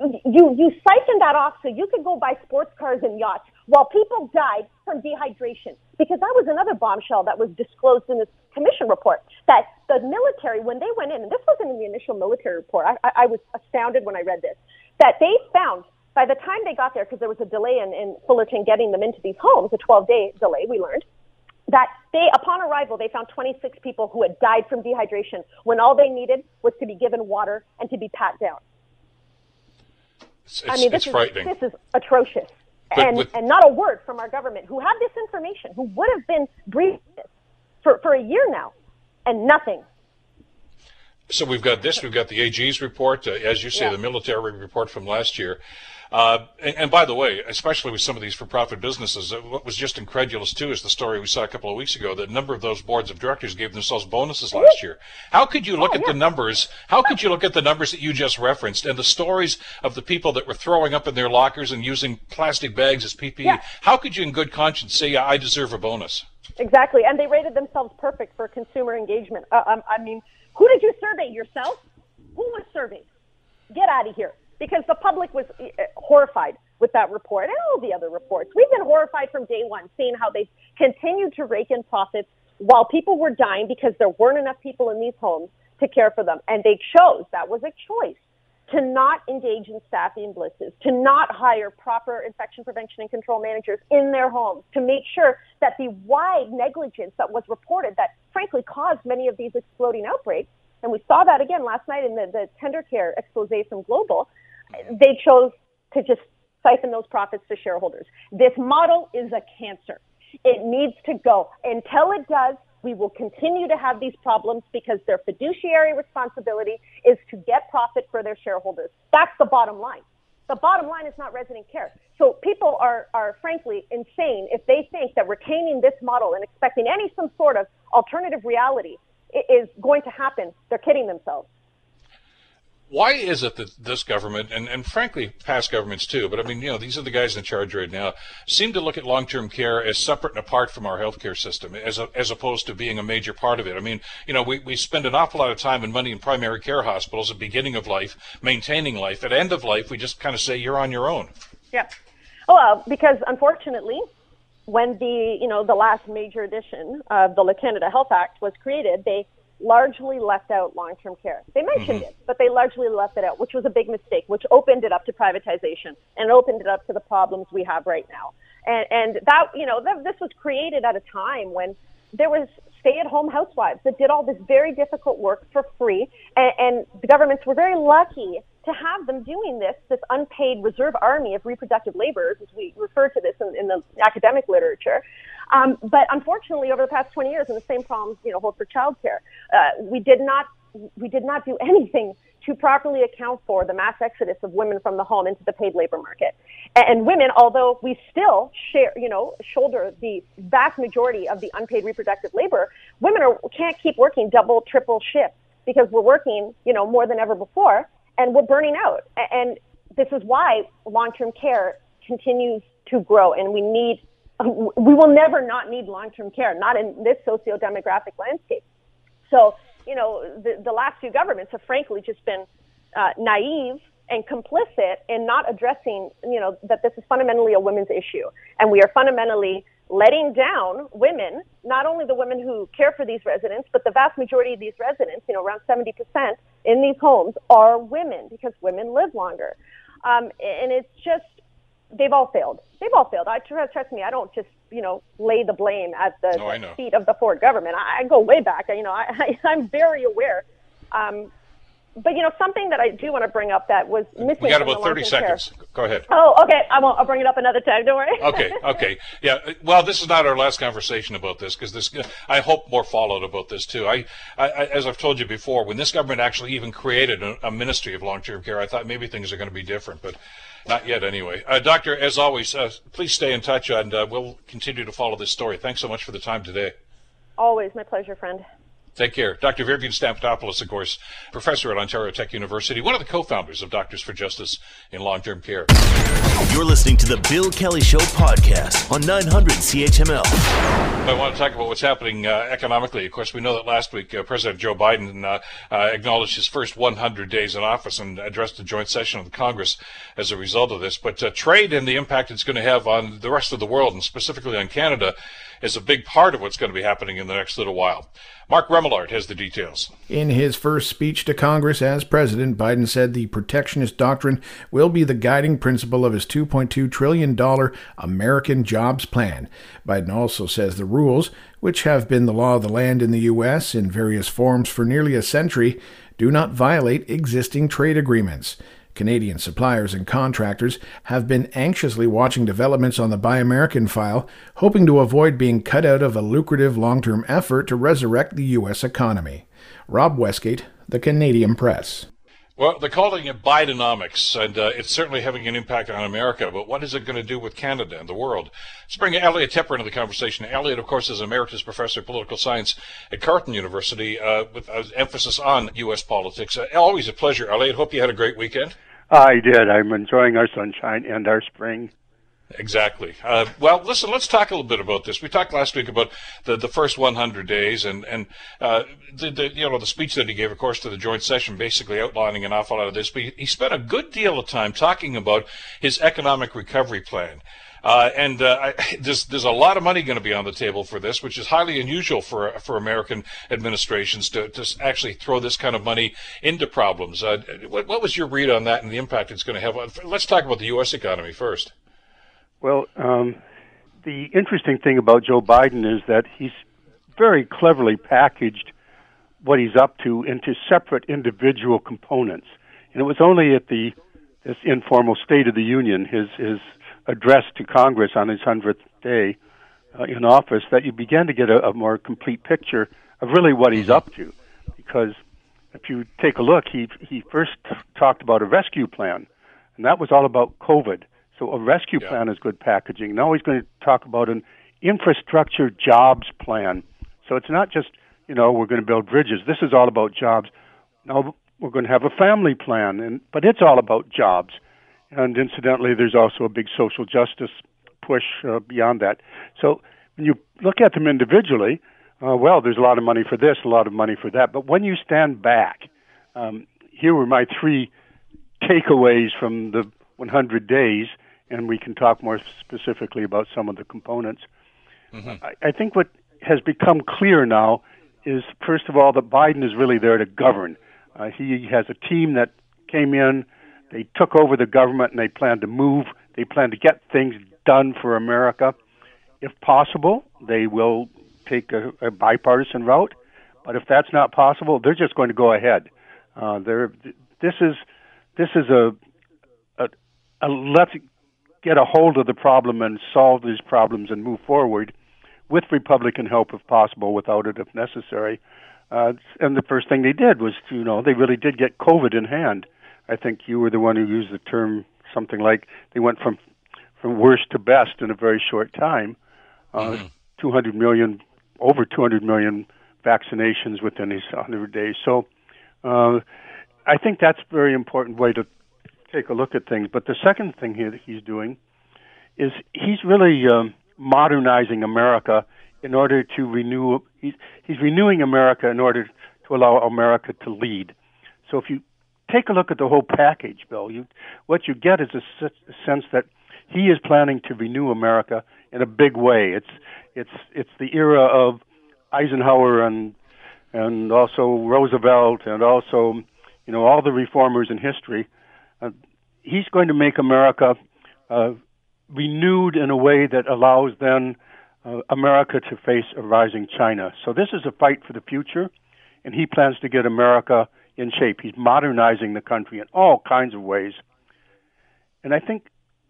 E: you you siphoned that off so you could go buy sports cars and yachts while people died from dehydration. Because that was another bombshell that was disclosed in this commission report that the military, when they went in, and this wasn't in the initial military report, I, I, I was astounded when I read this, that they found by the time they got there, because there was a delay in, in Fullerton getting them into these homes, a 12 day delay, we learned, that they, upon arrival, they found 26 people who had died from dehydration when all they needed was to be given water and to be pat down.
A: It's, it's, I mean, this is, frightening.
E: This is atrocious. and, with, and not a word from our government who had this information, who would have been briefed for, for a year now, and nothing.
A: So we've got this, we've got the AG's report, uh, as you say, yeah. the military report from last year. Uh, and, and, by the way, especially with some of these for-profit businesses, uh, what was just incredulous too is the story we saw a couple of weeks ago that a number of those boards of directors gave themselves bonuses last year. How could you look oh, at yeah. the numbers? How could you look at the numbers that you just referenced and the stories of the people that were throwing up in their lockers and using plastic bags as PPE? Yeah. How could you, in good conscience, say I deserve a bonus?
E: Exactly, and they rated themselves perfect for consumer engagement. Uh, um, I mean, who did you survey yourself? Who was surveyed? Get out of here because the public was eh, eh, horrified with that report and all the other reports. We've been horrified from day one, seeing how they continued to rake in profits while people were dying because there weren't enough people in these homes to care for them. And they chose, that was a choice, to not engage in staffing blitzes, to not hire proper infection prevention and control managers in their homes, to make sure that the wide negligence that was reported that frankly caused many of these exploding outbreaks, and we saw that again last night in the, the Tendercare expose from Global, they chose to just siphon those profits to shareholders. This model is a cancer. It needs to go. Until it does, we will continue to have these problems because their fiduciary responsibility is to get profit for their shareholders. That's the bottom line. The bottom line is not resident care. So people are, are frankly insane if they think that retaining this model and expecting any some sort of alternative reality is going to happen. They're kidding themselves
A: why is it that this government, and, and frankly past governments too, but I mean, you know, these are the guys in charge right now, seem to look at long-term care as separate and apart from our healthcare system, as, a, as opposed to being a major part of it. I mean, you know, we, we spend an awful lot of time and money in primary care hospitals at beginning of life, maintaining life. At end of life, we just kind of say, you're on your own.
E: Yeah. Well, uh, because unfortunately, when the, you know, the last major edition of the Canada Health Act was created, they largely left out long-term care. They mentioned mm-hmm. it, but they largely left it out, which was a big mistake, which opened it up to privatization and opened it up to the problems we have right now. And, and that, you know, th- this was created at a time when there was stay-at-home housewives that did all this very difficult work for free, and, and the governments were very lucky to have them doing this, this unpaid reserve army of reproductive laborers, as we refer to this in, in the academic literature. Um, but unfortunately, over the past 20 years, and the same problems, you know, hold for childcare, uh, we did not we did not do anything to properly account for the mass exodus of women from the home into the paid labor market. And women, although we still share, you know, shoulder the vast majority of the unpaid reproductive labor, women are, can't keep working double, triple shifts because we're working, you know, more than ever before and we're burning out. And this is why long-term care continues to grow and we need we will never not need long-term care, not in this socio-demographic landscape. So, you know, the, the last few governments have frankly just been uh, naive and complicit in not addressing, you know, that this is fundamentally a women's issue. And we are fundamentally letting down women, not only the women who care for these residents, but the vast majority of these residents, you know, around 70% in these homes are women because women live longer. Um, and it's just, they've all failed. They've all failed. I trust me. I don't just you know lay the blame at the
A: oh,
E: feet of the Ford government. I, I go way back. You know, I, I I'm very aware. Um, but you know, something that I do want to bring up that was missing.
A: We got about thirty seconds.
E: Care.
A: Go ahead.
E: Oh, okay. I won't. I'll bring it up another time. Don't worry.
A: okay. Okay. Yeah. Well, this is not our last conversation about this because this. I hope more followed about this too. I, I, as I've told you before, when this government actually even created a, a ministry of long-term care, I thought maybe things are going to be different, but not yet anyway. Uh, Doctor, as always, uh, please stay in touch and uh, we'll continue to follow this story. Thanks so much for the time today.
E: Always my pleasure, friend.
A: Take care. Dr. Vivian Stamatopoulos, of course, professor at Ontario Tech University, one of the co-founders of Doctors for Justice in Long-Term Care.
B: You're listening to the Bill Kelly Show podcast on 900 CHML.
A: I want to talk about what's happening uh, economically. Of course, we know that last week uh, President Joe Biden uh, uh acknowledged his first 100 days in office and addressed a joint session of the Congress as a result of this. But uh, trade and the impact it's going to have on the rest of the world, and specifically on Canada, is a big part of what's going to be happening in the next little while. Mark Remillard has the details.
F: In his first speech to Congress as president, Biden said the protectionist doctrine will be the guiding principle of his $2.2 trillion American Jobs Plan. Biden also says the rules, which have been the law of the land in the U.S. in various forms for nearly a century, do not violate existing trade agreements. Canadian suppliers and contractors have been anxiously watching developments on the Buy American file, hoping to avoid being cut out of a lucrative long term effort to resurrect the U.S. economy. Rob Westgate, The Canadian Press.
A: Well, they're calling it Bidenomics, and uh, it's certainly having an impact on America. But what is it going to do with Canada and the world? Let's bring Elliot Tepper into the conversation. Elliot, of course, is emeritus professor of political science at Carleton University, uh, with an emphasis on U.S. politics. Uh, always a pleasure, Elliot. Hope you had a great weekend.
G: I did. I'm enjoying our sunshine and our spring.
A: Exactly. Uh, well, listen, let's talk a little bit about this. We talked last week about the, the first 100 days and, and uh, the, the, you know, the speech that he gave, of course, to the joint session, basically outlining an awful lot of this. But he, he spent a good deal of time talking about his economic recovery plan. Uh, and uh, I, there's there's a lot of money going to be on the table for this, which is highly unusual for for American administrations to, to actually throw this kind of money into problems. Uh, what, what was your read on that and the impact it's going to have? Let's talk about the U.S. economy first.
G: Well, um, the interesting thing about Joe Biden is that he's very cleverly packaged what he's up to into separate individual components. And it was only at the this informal State of the Union, his his address to Congress on his hundredth day uh, in office, that you began to get a, a more complete picture of really what he's up to. Because if you take a look, he he first talked about a rescue plan, and that was all about COVID. So a rescue yeah. plan is good packaging. Now he's going to talk about an infrastructure jobs plan. So it's not just, you know, we're going to build bridges. This is all about jobs. Now we're going to have a family plan, and but it's all about jobs. And incidentally, there's also a big social justice push uh, beyond that. So when you look at them individually, uh, well, there's a lot of money for this, a lot of money for that. But when you stand back, um, here were my three takeaways from the 100 days and we can talk more specifically about some of the components. Mm-hmm. I, I think what has become clear now is, first of all, that Biden is really there to govern. Uh, he has a team that came in, they took over the government, and they plan to move. They plan to get things done for America. If possible, they will take a, a bipartisan route. But if that's not possible, they're just going to go ahead. Uh, they're, this is this is a, a, a let's get a hold of the problem and solve these problems and move forward with Republican help if possible, without it if necessary. Uh, and the first thing they did was, you know, they really did get COVID in hand. I think you were the one who used the term something like they went from from worst to best in a very short time. Uh, mm-hmm. 200 million, over 200 million vaccinations within these 100 days. So uh, I think that's a very important way to take a look at things. But the second thing here that he's doing is he's really um, modernizing America in order to renew. He's, he's renewing America in order to allow America to lead. So if you take a look at the whole package, Bill, you, what you get is a, a sense that he is planning to renew America in a big way. It's it's it's the era of Eisenhower and and also Roosevelt and also you know all the reformers in history uh, he's going to make America uh, renewed in a way that allows then uh, America to face a rising China. So this is a fight for the future, and he plans to get America in shape. He's modernizing the country in all kinds of ways. And I think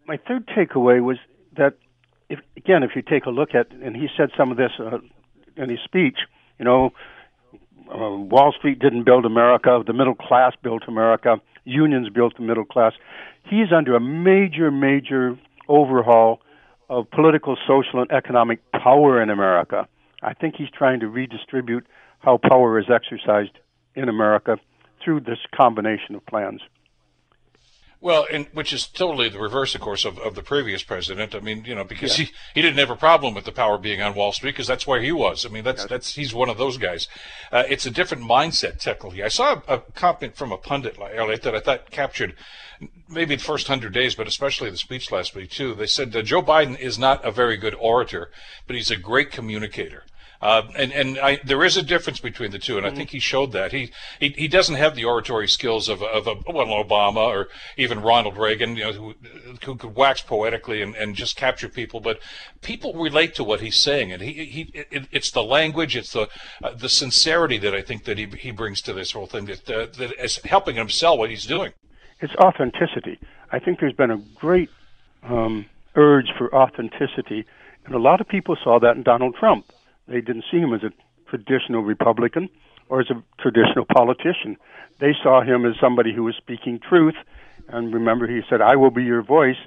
G: my third takeaway was that, if, again, if you take a look at, and he said some of this uh, in his speech, you know, uh, Wall Street didn't build America, the middle class built America, unions built the middle class. He's under a major, major overhaul of political, social, and economic power in America. I think he's trying to redistribute how power is exercised in America through this combination of plans.
A: Well, and which is totally the reverse, of course, of, of the previous president. I mean, you know, because yeah. he, he didn't have a problem with the power being on Wall Street because that's where he was. I mean, that's that's he's one of those guys. Uh, it's a different mindset, technically. I saw a, a comment from a pundit earlier that I thought captured maybe the first hundred days, but especially the speech last week too. They said that Joe Biden is not a very good orator, but he's a great communicator. Uh, and and I, there is a difference between the two, and I think he showed that. He, he he doesn't have the oratory skills of of well Obama or even Ronald Reagan, you know, who, who could wax poetically and, and just capture people. But people relate to what he's saying, and he he it, it's the language, it's the uh, the sincerity that I think that he he brings to this whole thing that uh, that is helping him sell what he's doing.
G: It's authenticity. I think there's been a great um, urge for authenticity, and a lot of people saw that in Donald Trump they didn't see him as a traditional Republican or as a traditional politician. They saw him as somebody who was speaking truth. And remember, he said, "I will be your voice."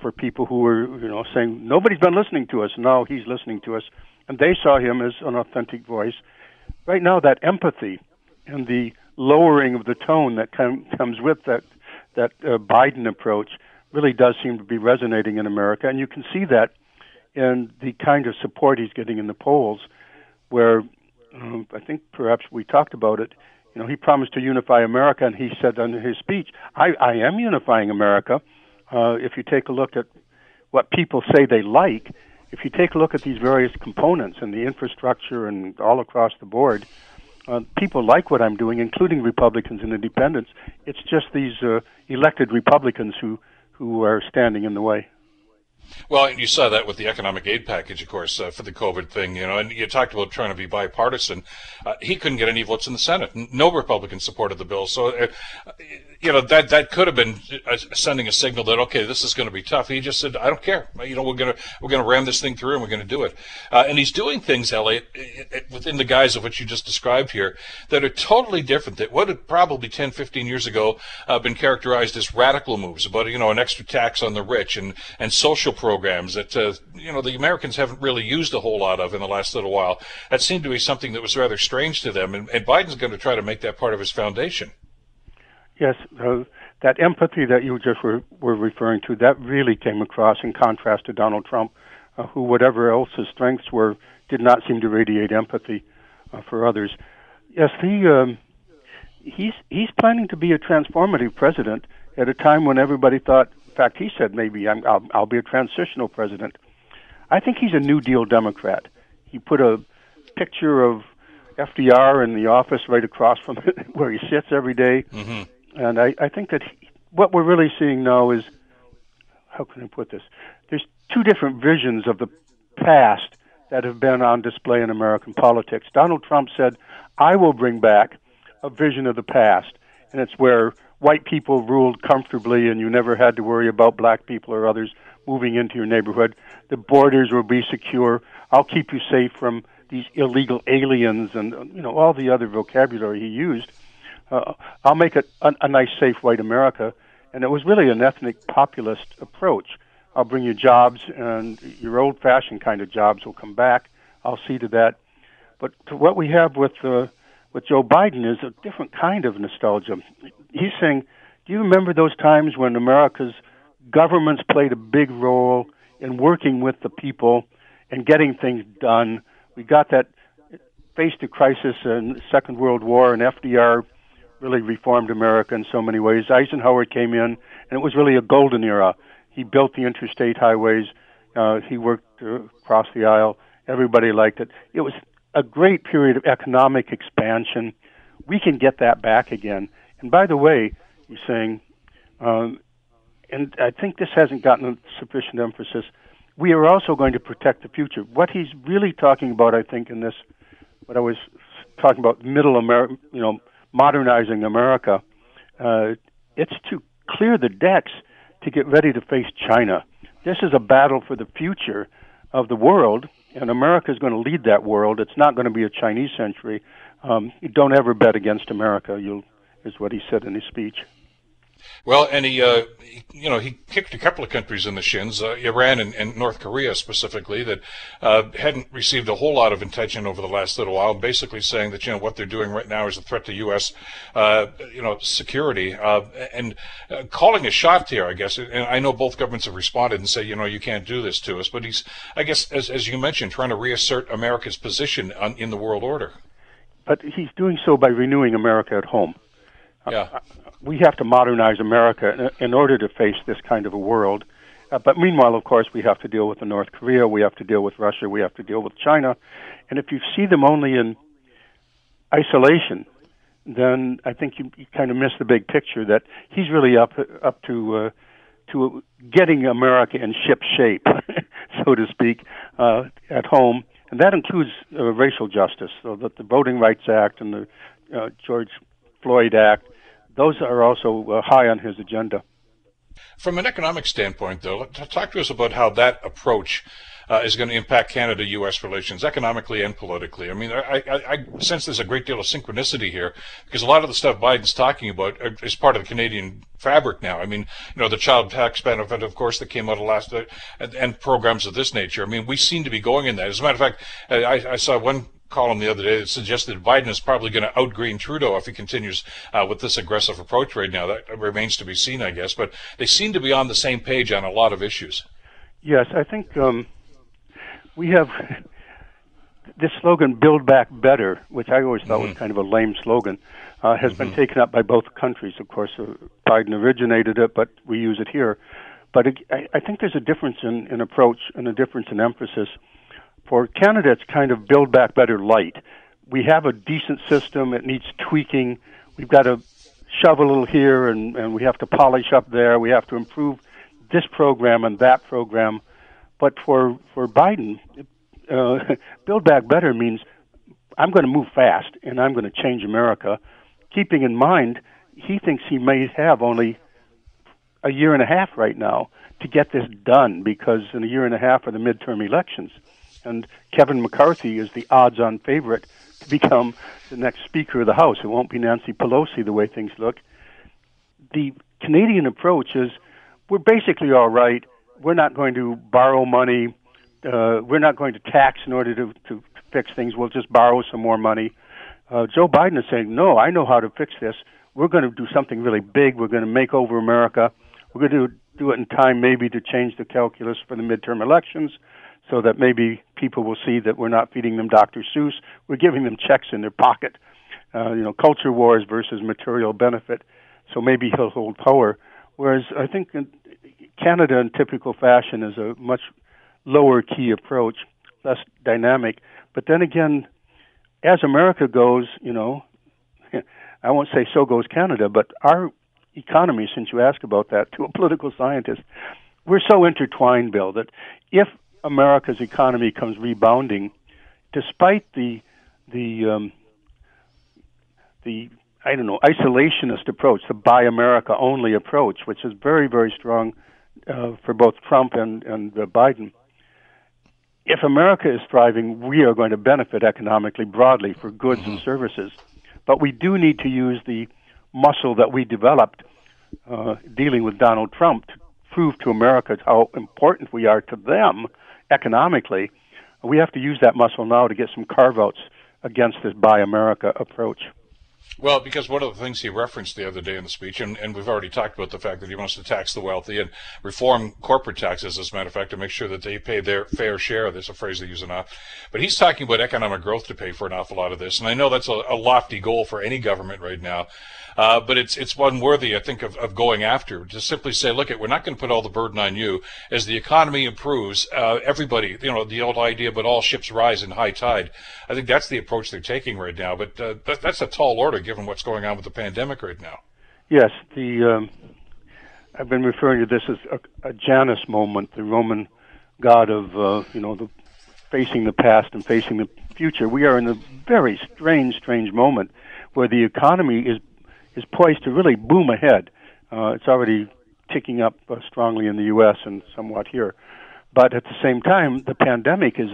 G: For people who were, you know, saying nobody's been listening to us, now he's listening to us, and they saw him as an authentic voice. Right now, that empathy and the lowering of the tone that com- comes with that that uh, Biden approach really does seem to be resonating in America, and you can see that and the kind of support he's getting in the polls, where um, I think perhaps we talked about it. You know, he promised to unify America, and he said in his speech, "I, I am unifying America." Uh, if you take a look at what people say they like, if you take a look at these various components and the infrastructure and all across the board, uh, people like what I'm doing, including Republicans and Independents. It's just these uh, elected Republicans who who are standing in the way.
A: Well, you saw that with the economic aid package, of course, uh, for the COVID thing, you know, and you talked about trying to be bipartisan. Uh, he couldn't get any votes in the Senate. No Republicans supported the bill. So, uh, you know, that, that could have been uh, sending a signal that, okay, this is going to be tough. He just said, I don't care. You know, we're going to, we're going to ram this thing through and we're going to do it. Uh, and he's doing things, Elliot, within the guise of what you just described here that are totally different that would have probably 10, 15 years ago uh, been characterized as radical moves about, you know, an extra tax on the rich and, and social programs that uh, you know the Americans haven't really used a whole lot of in the last little while. That seemed to be something that was rather strange to them, and, and Biden's going to try to make that part of his foundation.
G: Yes, uh, that empathy that you just were, were referring to that really came across in contrast to Donald Trump, uh, who whatever else his strengths were did not seem to radiate empathy uh, for others. Yes, he um, he's he's planning to be a transformative president at a time when everybody thought fact, he said maybe i will I'll be a transitional president. I think he's a New Deal Democrat. He put a picture of FDR in the office right across from where he sits every day. Mm-hmm. and I, I think that he, what we're really seeing now is how can I put this? There's two different visions of the past that have been on display in American politics. Donald Trump said, "I will bring back a vision of the past," and it's where white people ruled comfortably and you never had to worry about black people or others moving into your neighborhood. The borders will be secure. I'll keep you safe from these illegal aliens and you know all the other vocabulary he used. Uh, I'll make it a, a nice, safe white America, and it was really an ethnic populist approach. I'll bring you jobs, and your old-fashioned kind of jobs will come back. I'll see to that. But to what we have with uh, with Joe Biden is a different kind of nostalgia he's saying, do you remember those times when America's governments played a big role in working with the people and getting things done? We got that faced a crisis in Second World War, and FDR really reformed America in so many ways. Eisenhower came in, and it was really a golden era. He built the interstate highways. Uh, he worked uh, across the aisle. Everybody liked it. It was a great period of economic expansion. We can get that back again. And by the way, you're saying, um, and I think this hasn't gotten sufficient emphasis. We are also going to protect the future. What he's really talking about, I think, in this, what I was talking about, middle America, you know, modernizing America, uh, it's to clear the decks to get ready to face China. This is a battle for the future of the world, and America is going to lead that world. It's not going to be a Chinese century. Um, don't ever bet against America. You'll is what he said in his speech.
A: Well, and he, uh, he, you know, he kicked a couple of countries in the shins, uh, Iran and, and, North Korea specifically, that uh, hadn't received a whole lot of attention over the last little while. Basically, saying that you know what they're doing right now is a threat to U.S. Uh, you know security, uh, and uh, calling a shot here. I guess, and I know both governments have responded and say, you know, you can't do this to us. But he's, I guess, as as you mentioned, trying to reassert America's position on, in the world order.
G: But he's doing so by renewing America at home.
A: Yeah
G: we have to modernize America in, in order to face this kind of a world. Uh, but meanwhile, of course, we have to deal with the North Korea, we have to deal with Russia, we have to deal with China. And if you see them only in isolation, then I think you, you kind of miss the big picture that he's really up up to uh, to getting America in ship shape, so to speak, uh, at home, and that includes uh, racial justice, so that the Voting Rights Act and the uh, George Floyd Act those are also uh, high on his agenda.
A: From an economic standpoint, though, talk to us about how that approach uh, is going to impact Canada-U.S. relations economically and politically. I mean, I, I, I, sense there's a great deal of synchronicity here because a lot of the stuff Biden's talking about uh, is part of the Canadian fabric now. I mean, you know, the child tax benefit, of course, that came out of last, uh, and, and, programs of this nature. I mean, we seem to be going in that. As a matter of fact, I, I saw one column the other day that suggested Biden is probably going to outgreen Trudeau if he continues uh, with this aggressive approach right now. That remains to be seen, I guess. But they seem to be on the same page on a lot of issues.
G: Yes, I think um, we have this slogan "Build Back Better," which I always thought mm-hmm. was kind of a lame slogan, uh, has mm-hmm. been taken up by both countries. Of course, uh, Biden originated it, but we use it here. But it, I, I think there's a difference in, in approach and a difference in emphasis for Canada, it's kind of build back better light. We have a decent system. It needs tweaking. We've got to shove a little here, and, and we have to polish up there. We have to improve this program and that program. But for for Biden, uh, build back better means I'm going to move fast and I'm going to change America, keeping in mind he thinks he may have only a year and a half right now to get this done because in a year and a half are the midterm elections and Kevin McCarthy is the odds-on favorite to become the next Speaker of the House. It won't be Nancy Pelosi the way things look. The Canadian approach is we're basically all right. We're not going to borrow money. Uh, we're not going to tax in order to, to fix things. We'll just borrow some more money. Uh, Joe Biden is saying, no, I know how to fix this. We're going to do something really big. We're going to make over America. We're going to do, do it in time, maybe to change the calculus for the midterm elections so that maybe people will see that we're not feeding them Dr. Seuss. We're giving them checks in their pocket. Uh, you know, culture wars versus material benefit. So maybe he'll hold power. Whereas I think Canada, in typical fashion, is a much lower key approach, less dynamic. But then again, as America goes, you know, I won't say so goes Canada, but our economy, since you ask about that to a political scientist, we're so intertwined, Bill, that if America's economy comes rebounding, despite the the um, the I don't know isolationist approach, the "Buy America Only" approach, which is very very strong uh, for both Trump and and uh, Biden. If America is thriving, we are going to benefit economically broadly for goods mm-hmm. and services. But we do need to use the muscle that we developed uh, dealing with Donald Trump to prove to America how important we are to them economically, we have to use that muscle now to get some carve outs against this Buy America approach.
A: Well, because one of the things he referenced the other day in the speech, and, and we've already talked about the fact that he wants to tax the wealthy and reform corporate taxes, as a matter of fact, to make sure that they pay their fair share. There's a phrase they use enough. But he's talking about economic growth to pay for an awful lot of this. And I know that's a, a lofty goal for any government right now. Uh, but it's it's one worthy, I think, of, of going after. To simply say, look, we're not going to put all the burden on you. As the economy improves, uh, everybody, you know, the old idea, but all ships rise in high tide. I think that's the approach they're taking right now. But uh, that, that's a tall order given what's going on with the pandemic right now.
G: Yes, the um, I've been referring to this as a, a Janus moment, the Roman god of uh, you know the facing the past and facing the future. We are in a very strange, strange moment where the economy is is poised to really boom ahead. Uh, it's already ticking up uh, strongly in the U.S. and somewhat here, but at the same time, the pandemic is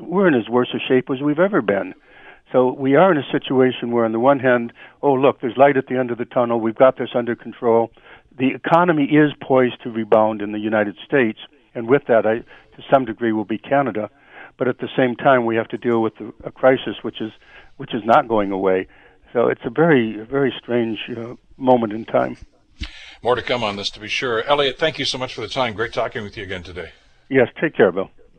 G: we're in as worse a shape as we've ever been. So we are in a situation where, on the one hand, oh look, there's light at the end of the tunnel. We've got this under control. The economy is poised to rebound in the United States, and with that, I, to some degree, will be Canada. But at the same time, we have to deal with a crisis which is which is not going away. So it's a very very strange uh, moment in time.
A: More to come on this, to be sure. Elliot, thank you so much for the time. Great talking with you again today.
G: Yes, take care, Bill.